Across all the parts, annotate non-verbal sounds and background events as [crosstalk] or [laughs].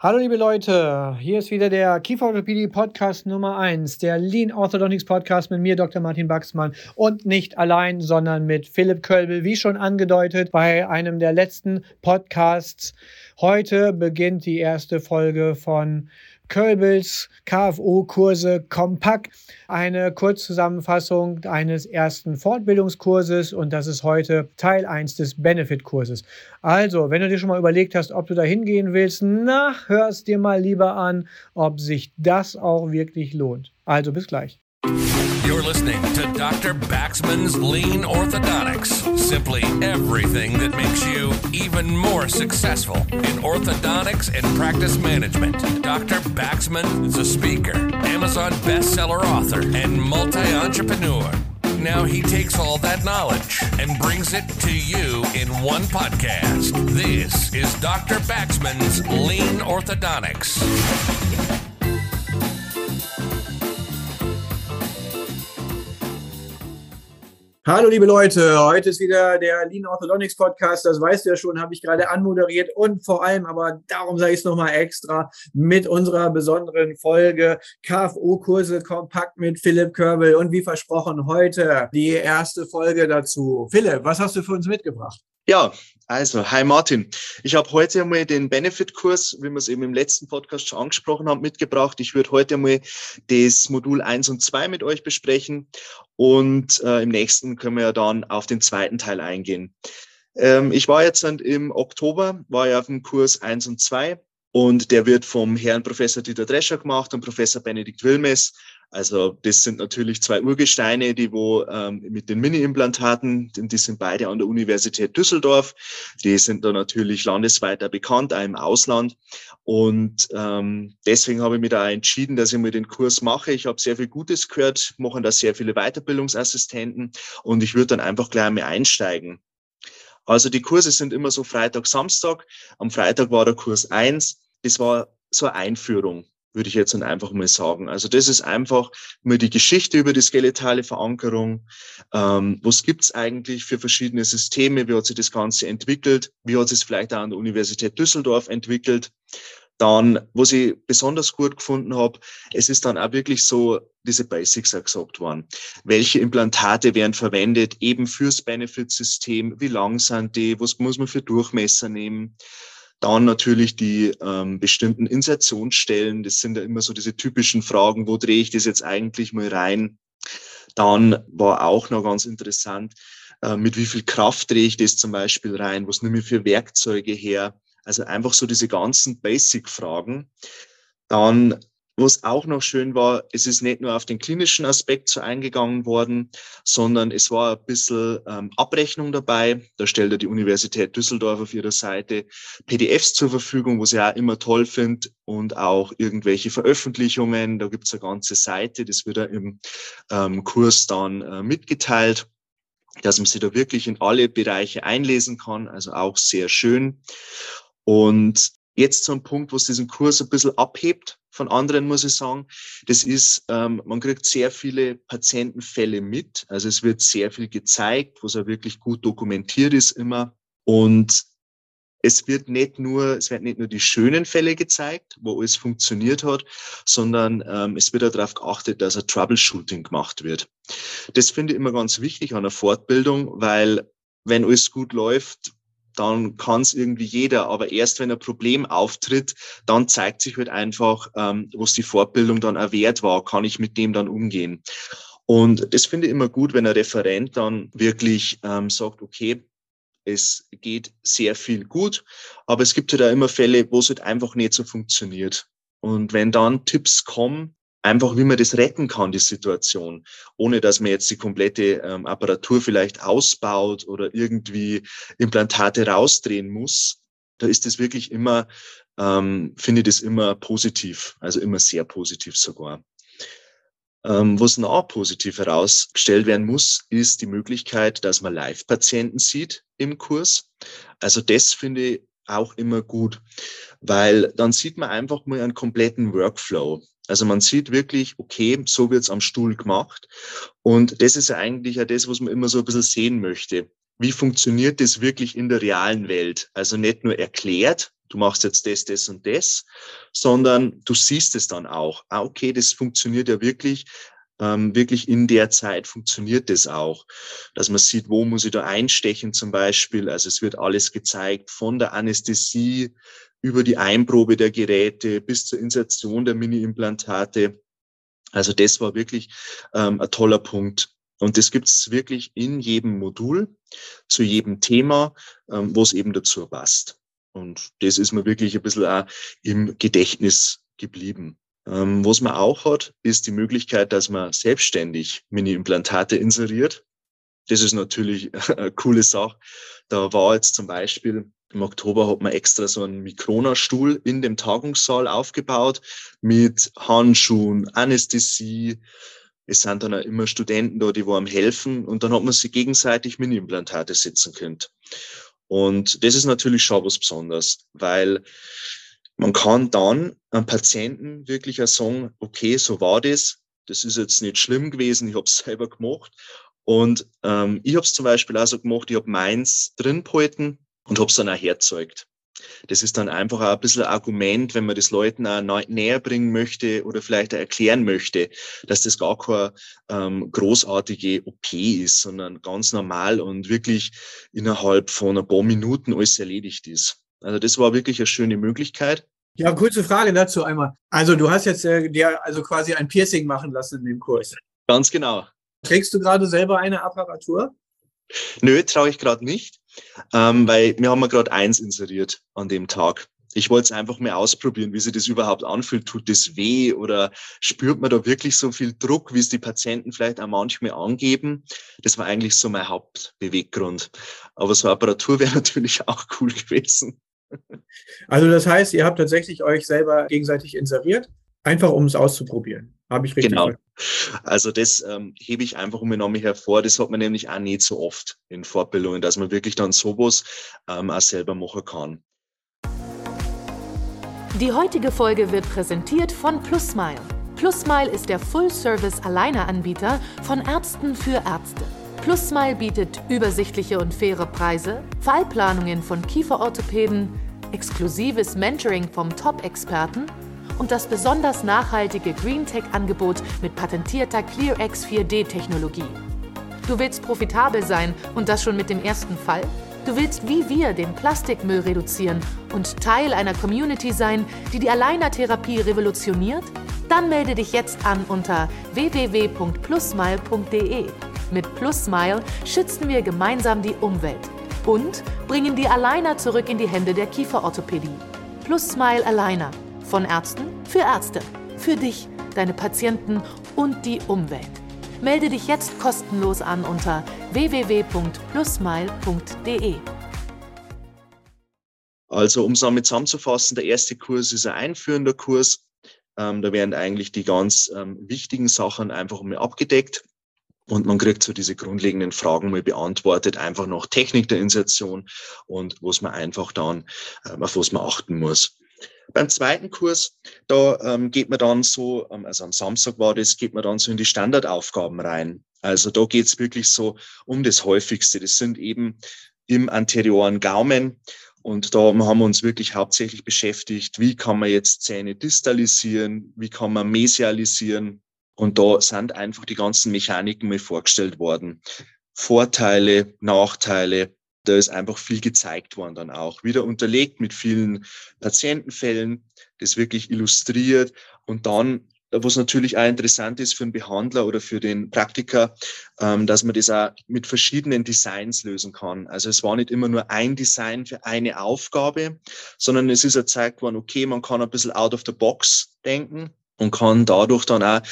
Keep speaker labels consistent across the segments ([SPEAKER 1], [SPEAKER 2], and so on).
[SPEAKER 1] Hallo liebe Leute, hier ist wieder der Kieferorthopädie Podcast Nummer 1, der Lean Orthodontics Podcast mit mir, Dr. Martin Baxmann und nicht allein, sondern mit Philipp Kölbel, wie schon angedeutet bei einem der letzten Podcasts. Heute beginnt die erste Folge von Kölbels KFO-Kurse kompakt. Eine Kurzzusammenfassung eines ersten Fortbildungskurses und das ist heute Teil 1 des Benefit-Kurses. Also, wenn du dir schon mal überlegt hast, ob du da hingehen willst, na, hör es dir mal lieber an, ob sich das auch wirklich lohnt. Also, bis gleich.
[SPEAKER 2] Listening to Dr. Baxman's Lean Orthodontics. Simply everything that makes you even more successful in orthodontics and practice management. Dr. Baxman is a speaker, Amazon bestseller author, and multi entrepreneur. Now he takes all that knowledge and brings it to you in one podcast. This is Dr. Baxman's Lean Orthodontics.
[SPEAKER 1] Hallo liebe Leute, heute ist wieder der Lean Orthodontics Podcast, das weißt du ja schon, habe ich gerade anmoderiert und vor allem, aber darum sage ich es nochmal extra, mit unserer besonderen Folge KFO-Kurse kompakt mit Philipp Körbel und wie versprochen heute die erste Folge dazu. Philipp, was hast du für uns mitgebracht?
[SPEAKER 3] Ja, also, hi Martin. Ich habe heute einmal den Benefit-Kurs, wie wir es eben im letzten Podcast schon angesprochen haben, mitgebracht. Ich würde heute einmal das Modul 1 und 2 mit euch besprechen und äh, im nächsten können wir ja dann auf den zweiten Teil eingehen. Ähm, ich war jetzt im Oktober, war ja auf dem Kurs 1 und 2 und der wird vom Herrn Professor Dieter Drescher gemacht und Professor Benedikt Wilmes. Also das sind natürlich zwei Urgesteine, die wo ähm, mit den Mini-Implantaten, die sind beide an der Universität Düsseldorf. Die sind da natürlich landesweit bekannt, auch im Ausland. Und ähm, deswegen habe ich mich da entschieden, dass ich mir den Kurs mache. Ich habe sehr viel Gutes gehört, machen da sehr viele Weiterbildungsassistenten und ich würde dann einfach gleich einmal einsteigen. Also die Kurse sind immer so Freitag, Samstag. Am Freitag war der Kurs eins. Das war so eine Einführung würde ich jetzt dann einfach mal sagen. Also das ist einfach nur die Geschichte über die skeletale Verankerung. Ähm, was gibt's eigentlich für verschiedene Systeme? Wie hat sich das Ganze entwickelt? Wie hat es vielleicht auch an der Universität Düsseldorf entwickelt? Dann, was ich besonders gut gefunden habe, es ist dann auch wirklich so diese Basics auch gesagt worden. Welche Implantate werden verwendet, eben fürs Benefit-System? Wie lang sind die? Was muss man für Durchmesser nehmen? Dann natürlich die ähm, bestimmten Insertionsstellen. Das sind ja immer so diese typischen Fragen, wo drehe ich das jetzt eigentlich mal rein? Dann war auch noch ganz interessant, äh, mit wie viel Kraft drehe ich das zum Beispiel rein? Was nehme ich für Werkzeuge her? Also einfach so diese ganzen Basic-Fragen. Dann was auch noch schön war, es ist nicht nur auf den klinischen Aspekt so eingegangen worden, sondern es war ein bisschen ähm, Abrechnung dabei. Da stellt ja die Universität Düsseldorf auf ihrer Seite PDFs zur Verfügung, was ich auch immer toll finde und auch irgendwelche Veröffentlichungen. Da gibt's eine ganze Seite, das wird ja im ähm, Kurs dann äh, mitgeteilt dass man sich da wirklich in alle Bereiche einlesen kann, also auch sehr schön. Und jetzt zum Punkt, was diesen Kurs ein bisschen abhebt, von anderen, muss ich sagen. Das ist, ähm, man kriegt sehr viele Patientenfälle mit. Also es wird sehr viel gezeigt, was auch wirklich gut dokumentiert ist immer. Und es wird nicht nur, es werden nicht nur die schönen Fälle gezeigt, wo alles funktioniert hat, sondern ähm, es wird auch darauf geachtet, dass ein Troubleshooting gemacht wird. Das finde ich immer ganz wichtig an der Fortbildung, weil wenn alles gut läuft, dann kann es irgendwie jeder. Aber erst wenn ein Problem auftritt, dann zeigt sich halt einfach, ähm, was die Fortbildung dann erwehrt war, kann ich mit dem dann umgehen. Und das finde ich immer gut, wenn ein Referent dann wirklich ähm, sagt, okay, es geht sehr viel gut, aber es gibt halt auch immer Fälle, wo es halt einfach nicht so funktioniert. Und wenn dann Tipps kommen, einfach, wie man das retten kann, die Situation, ohne dass man jetzt die komplette ähm, Apparatur vielleicht ausbaut oder irgendwie Implantate rausdrehen muss. Da ist es wirklich immer, ähm, finde ich das immer positiv, also immer sehr positiv sogar. Ähm, was noch positiv herausgestellt werden muss, ist die Möglichkeit, dass man Live-Patienten sieht im Kurs. Also das finde ich auch immer gut, weil dann sieht man einfach mal einen kompletten Workflow. Also man sieht wirklich, okay, so wird's am Stuhl gemacht. Und das ist ja eigentlich ja das, was man immer so ein bisschen sehen möchte. Wie funktioniert das wirklich in der realen Welt? Also nicht nur erklärt, du machst jetzt das, das und das, sondern du siehst es dann auch. Ah, okay, das funktioniert ja wirklich. Ähm, wirklich in der Zeit funktioniert das auch, dass man sieht, wo muss ich da einstechen zum Beispiel. Also es wird alles gezeigt von der Anästhesie über die Einprobe der Geräte bis zur Insertion der Mini-Implantate. Also das war wirklich ähm, ein toller Punkt. Und das gibt es wirklich in jedem Modul, zu jedem Thema, ähm, wo es eben dazu passt. Und das ist mir wirklich ein bisschen auch im Gedächtnis geblieben. Ähm, was man auch hat, ist die Möglichkeit, dass man selbstständig Mini-Implantate inseriert. Das ist natürlich [laughs] eine coole Sache. Da war jetzt zum Beispiel im Oktober hat man extra so einen Mikrona-Stuhl in dem Tagungssaal aufgebaut mit Handschuhen, Anästhesie. Es sind dann auch immer Studenten da, die wo am helfen und dann hat man sich gegenseitig Mini-Implantate setzen können. Und das ist natürlich schon was Besonderes, weil man kann dann einem Patienten wirklich auch sagen, okay, so war das, das ist jetzt nicht schlimm gewesen, ich habe es [laughs] selber gemacht. Und ähm, ich habe es zum Beispiel auch so gemacht, ich habe meins drin behalten und habe es dann auch herzeugt. Das ist dann einfach auch ein bisschen ein Argument, wenn man das Leuten auch näher bringen möchte oder vielleicht auch erklären möchte, dass das gar keine ähm, großartige OP ist, sondern ganz normal und wirklich innerhalb von ein paar Minuten alles erledigt ist. Also das war wirklich eine schöne Möglichkeit.
[SPEAKER 1] Ja, kurze Frage dazu einmal. Also du hast jetzt äh, dir also quasi ein Piercing machen lassen in dem Kurs.
[SPEAKER 3] Ganz genau.
[SPEAKER 1] Trägst du gerade selber eine Apparatur?
[SPEAKER 3] Nö, traue ich gerade nicht, ähm, weil wir haben ja gerade eins inseriert an dem Tag. Ich wollte es einfach mal ausprobieren, wie sich das überhaupt anfühlt. Tut das weh oder spürt man da wirklich so viel Druck, wie es die Patienten vielleicht auch manchmal angeben? Das war eigentlich so mein Hauptbeweggrund. Aber so eine Apparatur wäre [laughs] natürlich auch cool gewesen.
[SPEAKER 1] Also das heißt, ihr habt tatsächlich euch selber gegenseitig inseriert, einfach um es auszuprobieren. Habe ich richtig
[SPEAKER 3] Genau. Also das ähm, hebe ich einfach um mich hervor. Das hat man nämlich auch nicht so oft in Fortbildungen, dass man wirklich dann sowas ähm, auch selber machen kann.
[SPEAKER 4] Die heutige Folge wird präsentiert von PlusMile. PlusMile ist der Full-Service-Alleineranbieter von Ärzten für Ärzte. PlusMile bietet übersichtliche und faire Preise, Fallplanungen von Kieferorthopäden, exklusives Mentoring vom Top-Experten und das besonders nachhaltige GreenTech-Angebot mit patentierter ClearX 4D-Technologie. Du willst profitabel sein und das schon mit dem ersten Fall? Du willst wie wir den Plastikmüll reduzieren und Teil einer Community sein, die die Alleinertherapie revolutioniert? Dann melde dich jetzt an unter www.plusmile.de. Mit PlusMile schützen wir gemeinsam die Umwelt und bringen die Aligner zurück in die Hände der Kieferorthopädie. PlusSmile Aligner von Ärzten für Ärzte. Für dich, deine Patienten und die Umwelt. Melde dich jetzt kostenlos an unter www.plusmile.de.
[SPEAKER 3] Also, um es damit zusammenzufassen, der erste Kurs ist ein einführender Kurs. Ähm, da werden eigentlich die ganz ähm, wichtigen Sachen einfach mal abgedeckt. Und man kriegt so diese grundlegenden Fragen mal beantwortet, einfach nach Technik der Insertion und was man einfach dann, ähm, auf was man achten muss. Beim zweiten Kurs, da ähm, geht man dann so, ähm, also am Samstag war das, geht man dann so in die Standardaufgaben rein. Also da geht's wirklich so um das Häufigste. Das sind eben im anterioren Gaumen. Und da haben wir uns wirklich hauptsächlich beschäftigt, wie kann man jetzt Zähne distalisieren, wie kann man mesialisieren. Und da sind einfach die ganzen Mechaniken mal vorgestellt worden. Vorteile, Nachteile, da ist einfach viel gezeigt worden dann auch. Wieder unterlegt mit vielen Patientenfällen, das wirklich illustriert und dann was natürlich auch interessant ist für einen Behandler oder für den Praktiker, ähm, dass man das auch mit verschiedenen Designs lösen kann. Also es war nicht immer nur ein Design für eine Aufgabe, sondern es ist gezeigt worden, okay, man kann ein bisschen out of the box denken und kann dadurch dann auch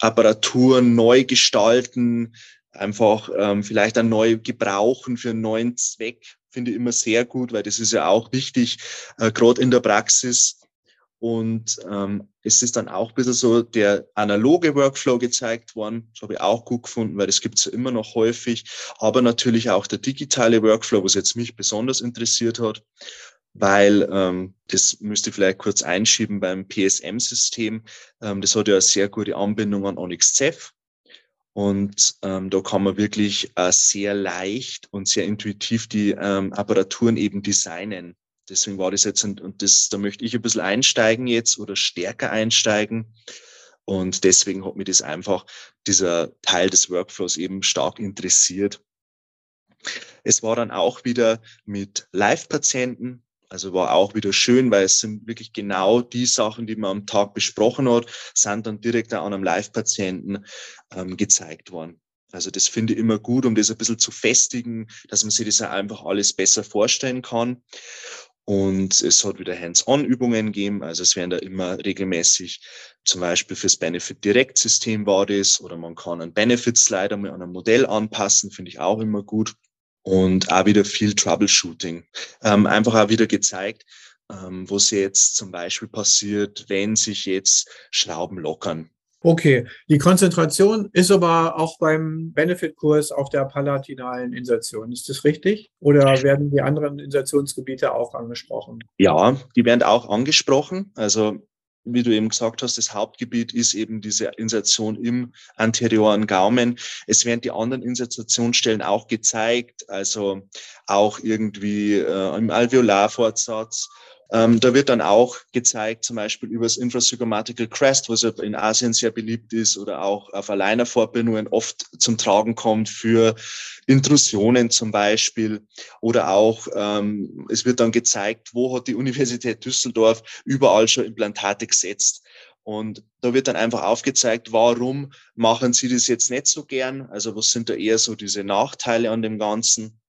[SPEAKER 3] Apparaturen neu gestalten, einfach ähm, vielleicht dann neu gebrauchen für einen neuen Zweck, finde ich immer sehr gut, weil das ist ja auch wichtig, äh, gerade in der Praxis. Und ähm, es ist dann auch ein bisschen so der analoge Workflow gezeigt worden. Das habe ich auch gut gefunden, weil das gibt es ja immer noch häufig. Aber natürlich auch der digitale Workflow, was jetzt mich besonders interessiert hat, weil ähm, das müsste ich vielleicht kurz einschieben beim PSM-System. Ähm, das hat ja eine sehr gute Anbindung an Onyx. Und ähm, da kann man wirklich äh, sehr leicht und sehr intuitiv die ähm, Apparaturen eben designen. deswegen war das jetzt, und das, da möchte ich ein bisschen einsteigen jetzt oder stärker einsteigen. Und deswegen hat mich das einfach, dieser Teil des Workflows eben stark interessiert. Es war dann auch wieder mit Live-Patienten, also war auch wieder schön, weil es sind wirklich genau die Sachen, die man am Tag besprochen hat, sind dann direkt an einem Live-Patienten ähm, gezeigt worden. Also das finde ich immer gut, um das ein bisschen zu festigen, dass man sich das einfach alles besser vorstellen kann. Und es hat wieder Hands-on-Übungen gegeben. Also es werden da immer regelmäßig, zum Beispiel fürs Benefit-Direkt-System war das, oder man kann einen Benefit-Slider mit einem Modell anpassen, finde ich auch immer gut und auch wieder viel Troubleshooting. Ähm, einfach auch wieder gezeigt, ähm, was jetzt zum Beispiel passiert, wenn sich jetzt Schrauben lockern.
[SPEAKER 1] Okay, die Konzentration ist aber auch beim Benefit-Kurs auf der palatinalen Insertion. Ist das richtig? Oder werden die anderen Insertionsgebiete auch angesprochen?
[SPEAKER 3] Ja, die werden auch angesprochen. Also wie du eben gesagt hast, das Hauptgebiet ist eben diese Insertion im anterioren Gaumen. Es werden die anderen Insertionsstellen auch gezeigt, also auch irgendwie äh, im Alveolarfortsatz ähm, da wird dann auch gezeigt, zum Beispiel über das Infrasygommatical Crest, was ja in Asien sehr beliebt ist oder auch auf Alleinerfortbildungen oft zum Tragen kommt für Intrusionen zum Beispiel. Oder auch, ähm, es wird dann gezeigt, wo hat die Universität Düsseldorf überall schon Implantate gesetzt. Und da wird dann einfach aufgezeigt, warum machen Sie das jetzt nicht so gern? Also was sind da eher so diese Nachteile an dem Ganzen?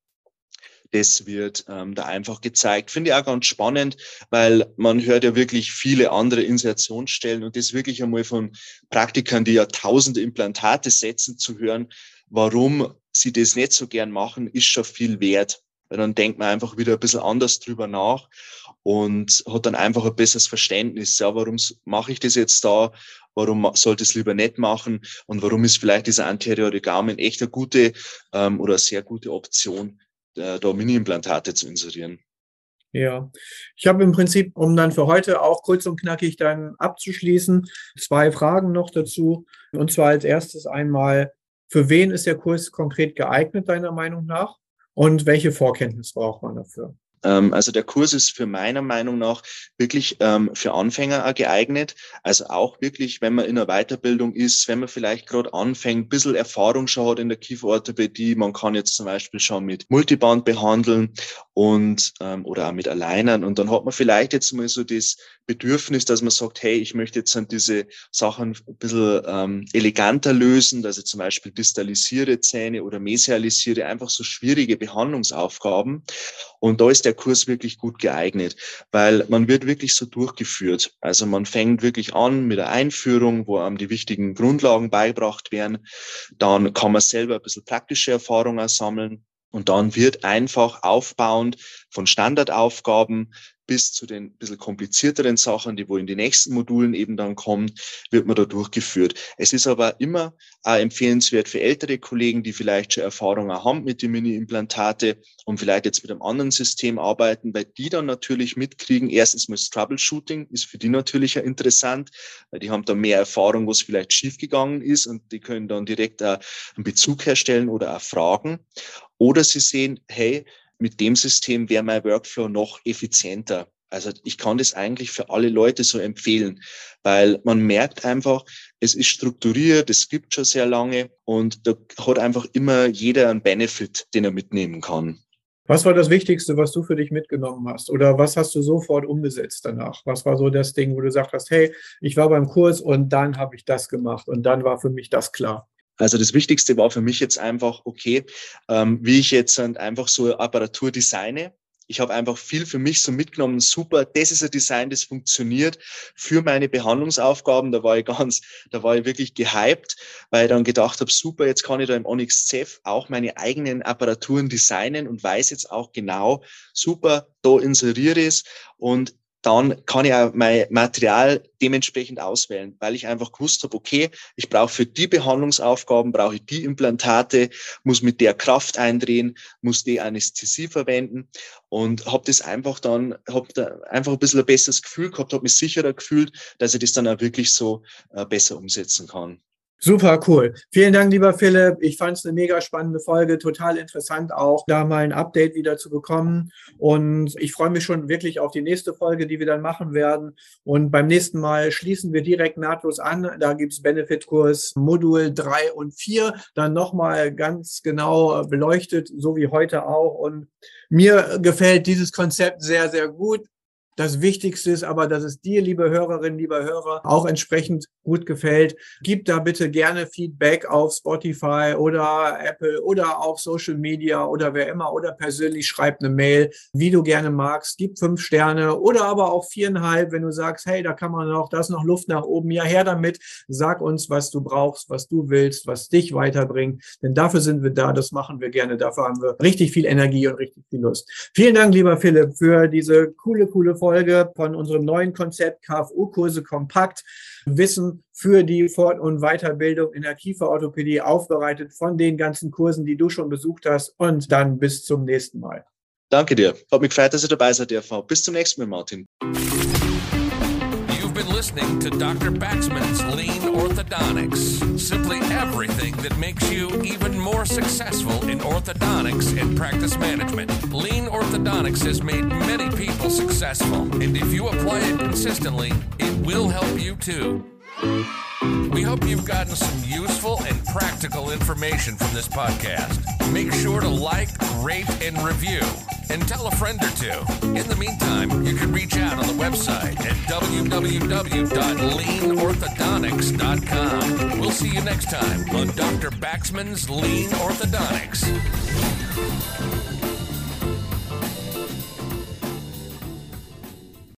[SPEAKER 3] Das wird ähm, da einfach gezeigt. Finde ich auch ganz spannend, weil man hört ja wirklich viele andere Insertionsstellen und das wirklich einmal von Praktikern, die ja tausende Implantate setzen, zu hören, warum sie das nicht so gern machen, ist schon viel wert. Weil dann denkt man einfach wieder ein bisschen anders drüber nach und hat dann einfach ein besseres Verständnis. Ja, warum mache ich das jetzt da? Warum sollte es lieber nicht machen? Und warum ist vielleicht dieser anteriore Gaumen echt eine gute ähm, oder eine sehr gute Option äh, da Mini-Implantate zu inserieren.
[SPEAKER 1] Ja, ich habe im Prinzip, um dann für heute auch kurz und knackig dann abzuschließen, zwei Fragen noch dazu. Und zwar als erstes einmal, für wen ist der Kurs konkret geeignet, deiner Meinung nach? Und welche Vorkenntnis braucht man dafür?
[SPEAKER 3] Ähm, also der Kurs ist für meiner Meinung nach wirklich ähm, für Anfänger geeignet. Also auch wirklich, wenn man in einer Weiterbildung ist, wenn man vielleicht gerade anfängt, ein bisschen Erfahrung schon hat in der Kieferorthopädie. Man kann jetzt zum Beispiel schon mit Multiband behandeln und ähm, oder auch mit Alleinern. Und dann hat man vielleicht jetzt mal so das Bedürfnis, dass man sagt, hey, ich möchte jetzt diese Sachen ein bisschen eleganter lösen, dass ich zum Beispiel distalisiere Zähne oder mesialisiere, einfach so schwierige Behandlungsaufgaben. Und da ist der Kurs wirklich gut geeignet, weil man wird wirklich so durchgeführt. Also man fängt wirklich an mit der Einführung, wo einem die wichtigen Grundlagen beigebracht werden. Dann kann man selber ein bisschen praktische Erfahrungen sammeln. Und dann wird einfach aufbauend von Standardaufgaben bis zu den bisschen komplizierteren Sachen, die wo in die nächsten Modulen eben dann kommen, wird man da durchgeführt. Es ist aber immer äh, empfehlenswert für ältere Kollegen, die vielleicht schon Erfahrungen haben mit den Mini-Implantate und vielleicht jetzt mit einem anderen System arbeiten, weil die dann natürlich mitkriegen, erstens mal das Troubleshooting ist für die natürlich interessant, weil die haben da mehr Erfahrung, was vielleicht schiefgegangen ist und die können dann direkt äh, einen Bezug herstellen oder auch fragen. Oder sie sehen, hey, mit dem System wäre mein Workflow noch effizienter. Also ich kann das eigentlich für alle Leute so empfehlen, weil man merkt einfach, es ist strukturiert, es gibt schon sehr lange und da hat einfach immer jeder einen Benefit, den er mitnehmen kann.
[SPEAKER 1] Was war das Wichtigste, was du für dich mitgenommen hast? Oder was hast du sofort umgesetzt danach? Was war so das Ding, wo du gesagt hast, hey, ich war beim Kurs und dann habe ich das gemacht und dann war für mich das klar?
[SPEAKER 3] Also das Wichtigste war für mich jetzt einfach, okay, ähm, wie ich jetzt einfach so Apparatur designe. Ich habe einfach viel für mich so mitgenommen, super, das ist ein Design, das funktioniert für meine Behandlungsaufgaben. Da war ich ganz, da war ich wirklich gehypt, weil ich dann gedacht habe, super, jetzt kann ich da im Onyx Ceph auch meine eigenen Apparaturen designen und weiß jetzt auch genau, super, da inseriere ich es und dann kann ich auch mein Material dementsprechend auswählen, weil ich einfach gewusst habe, okay, ich brauche für die Behandlungsaufgaben, brauche ich die Implantate, muss mit der Kraft eindrehen, muss die Anästhesie verwenden und habe das einfach dann, habe da einfach ein bisschen ein besseres Gefühl gehabt, habe mich sicherer gefühlt, dass ich das dann auch wirklich so äh, besser umsetzen kann.
[SPEAKER 1] Super cool. Vielen Dank, lieber Philipp. Ich fand es eine mega spannende Folge, total interessant auch, da mal ein Update wieder zu bekommen. Und ich freue mich schon wirklich auf die nächste Folge, die wir dann machen werden. Und beim nächsten Mal schließen wir direkt nahtlos an. Da gibt es Benefit-Kurs Modul 3 und 4, dann nochmal ganz genau beleuchtet, so wie heute auch. Und mir gefällt dieses Konzept sehr, sehr gut. Das Wichtigste ist aber, dass es dir, liebe Hörerinnen, lieber Hörer, auch entsprechend gut gefällt. Gib da bitte gerne Feedback auf Spotify oder Apple oder auf Social Media oder wer immer oder persönlich schreib eine Mail, wie du gerne magst. Gib fünf Sterne oder aber auch viereinhalb, wenn du sagst, hey, da kann man noch, da ist noch Luft nach oben. Ja, her damit. Sag uns, was du brauchst, was du willst, was dich weiterbringt. Denn dafür sind wir da. Das machen wir gerne. Dafür haben wir richtig viel Energie und richtig viel Lust. Vielen Dank, lieber Philipp, für diese coole, coole Folge von unserem neuen Konzept KFU-Kurse kompakt. Wissen für die Fort- und Weiterbildung in der Kieferorthopädie aufbereitet von den ganzen Kursen, die du schon besucht hast. Und dann bis zum nächsten Mal.
[SPEAKER 3] Danke dir. Hat mich gefreut, dass ihr dabei seid, dürfen. Bis zum nächsten Mal, Martin.
[SPEAKER 2] Listening to Dr. Baxman's Lean Orthodontics. Simply everything that makes you even more successful in orthodontics and practice management. Lean Orthodontics has made many people successful, and if you apply it consistently, it will help you too. We hope you've gotten some useful and practical information from this podcast. Make sure to like, rate, and review, and tell a friend or two. In the meantime, you can reach out on the website at www.leanorthodontics.com. We'll see you next time on Dr. Baxman's Lean Orthodontics.